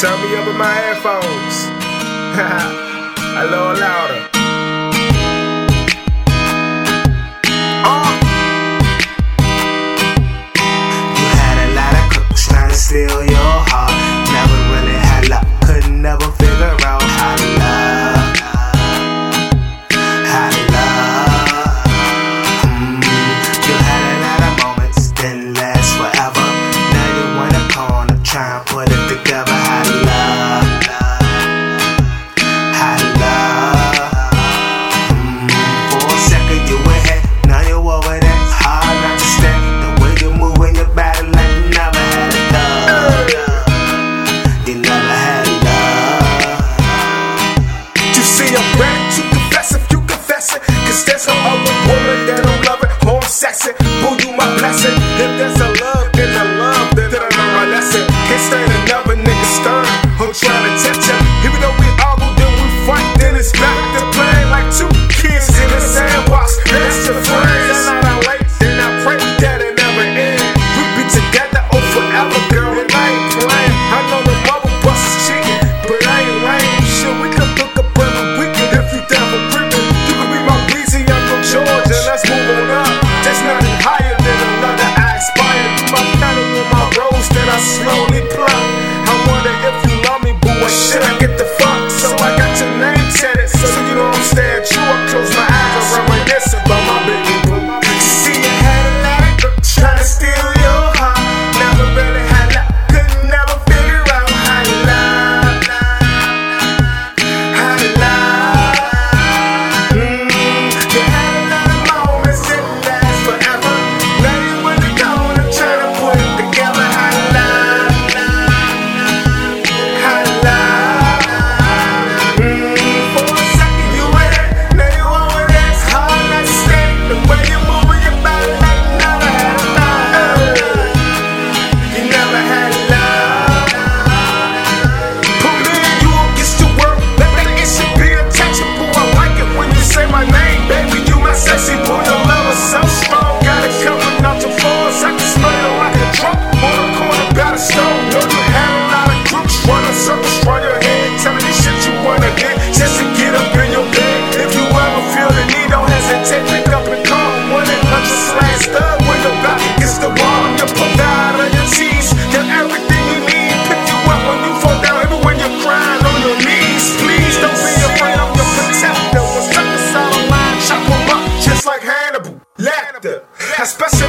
Turn me up in my headphones. a little louder. Here we go. Special.